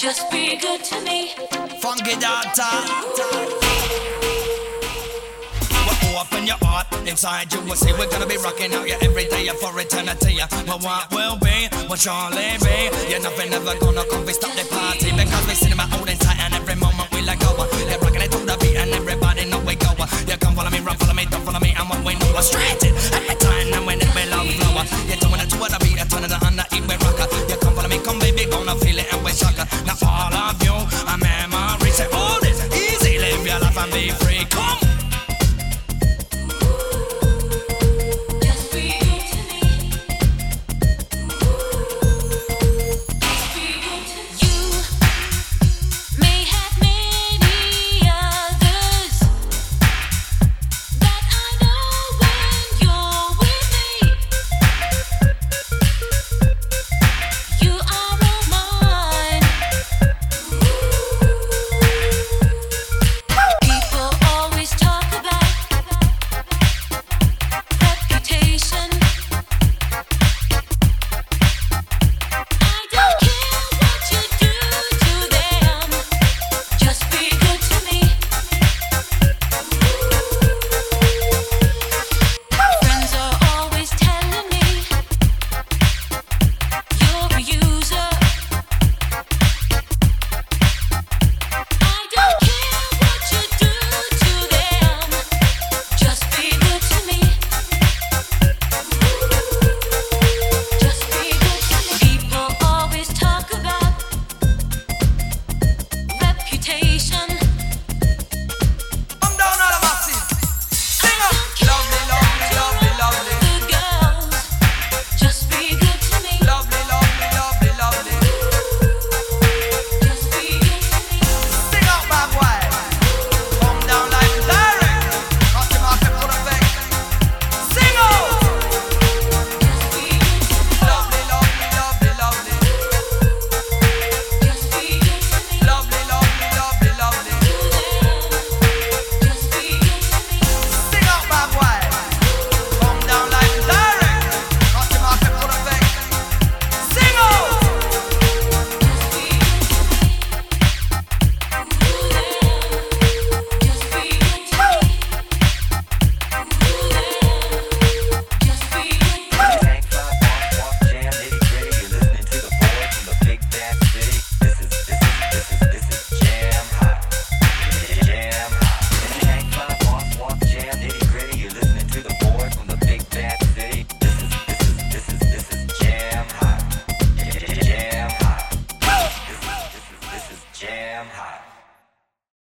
surely be. Good to me. Fungi data. What up your heart? Inside You're gonna be rockin' out ya every day for eternity. But what will be? What's on the be? Yeah, nothing ever gonna come we stop the party because we sit in my old inside and every moment we let go. They're rocking frustrated. At my time, I'm when it will love flower. You don't wanna do what I be, I turn it on, I eat with rocker. You come follow me, come baby, gonna feel it and we're sucker. Now all of you, a memory, say all this, easy, live your life and be free.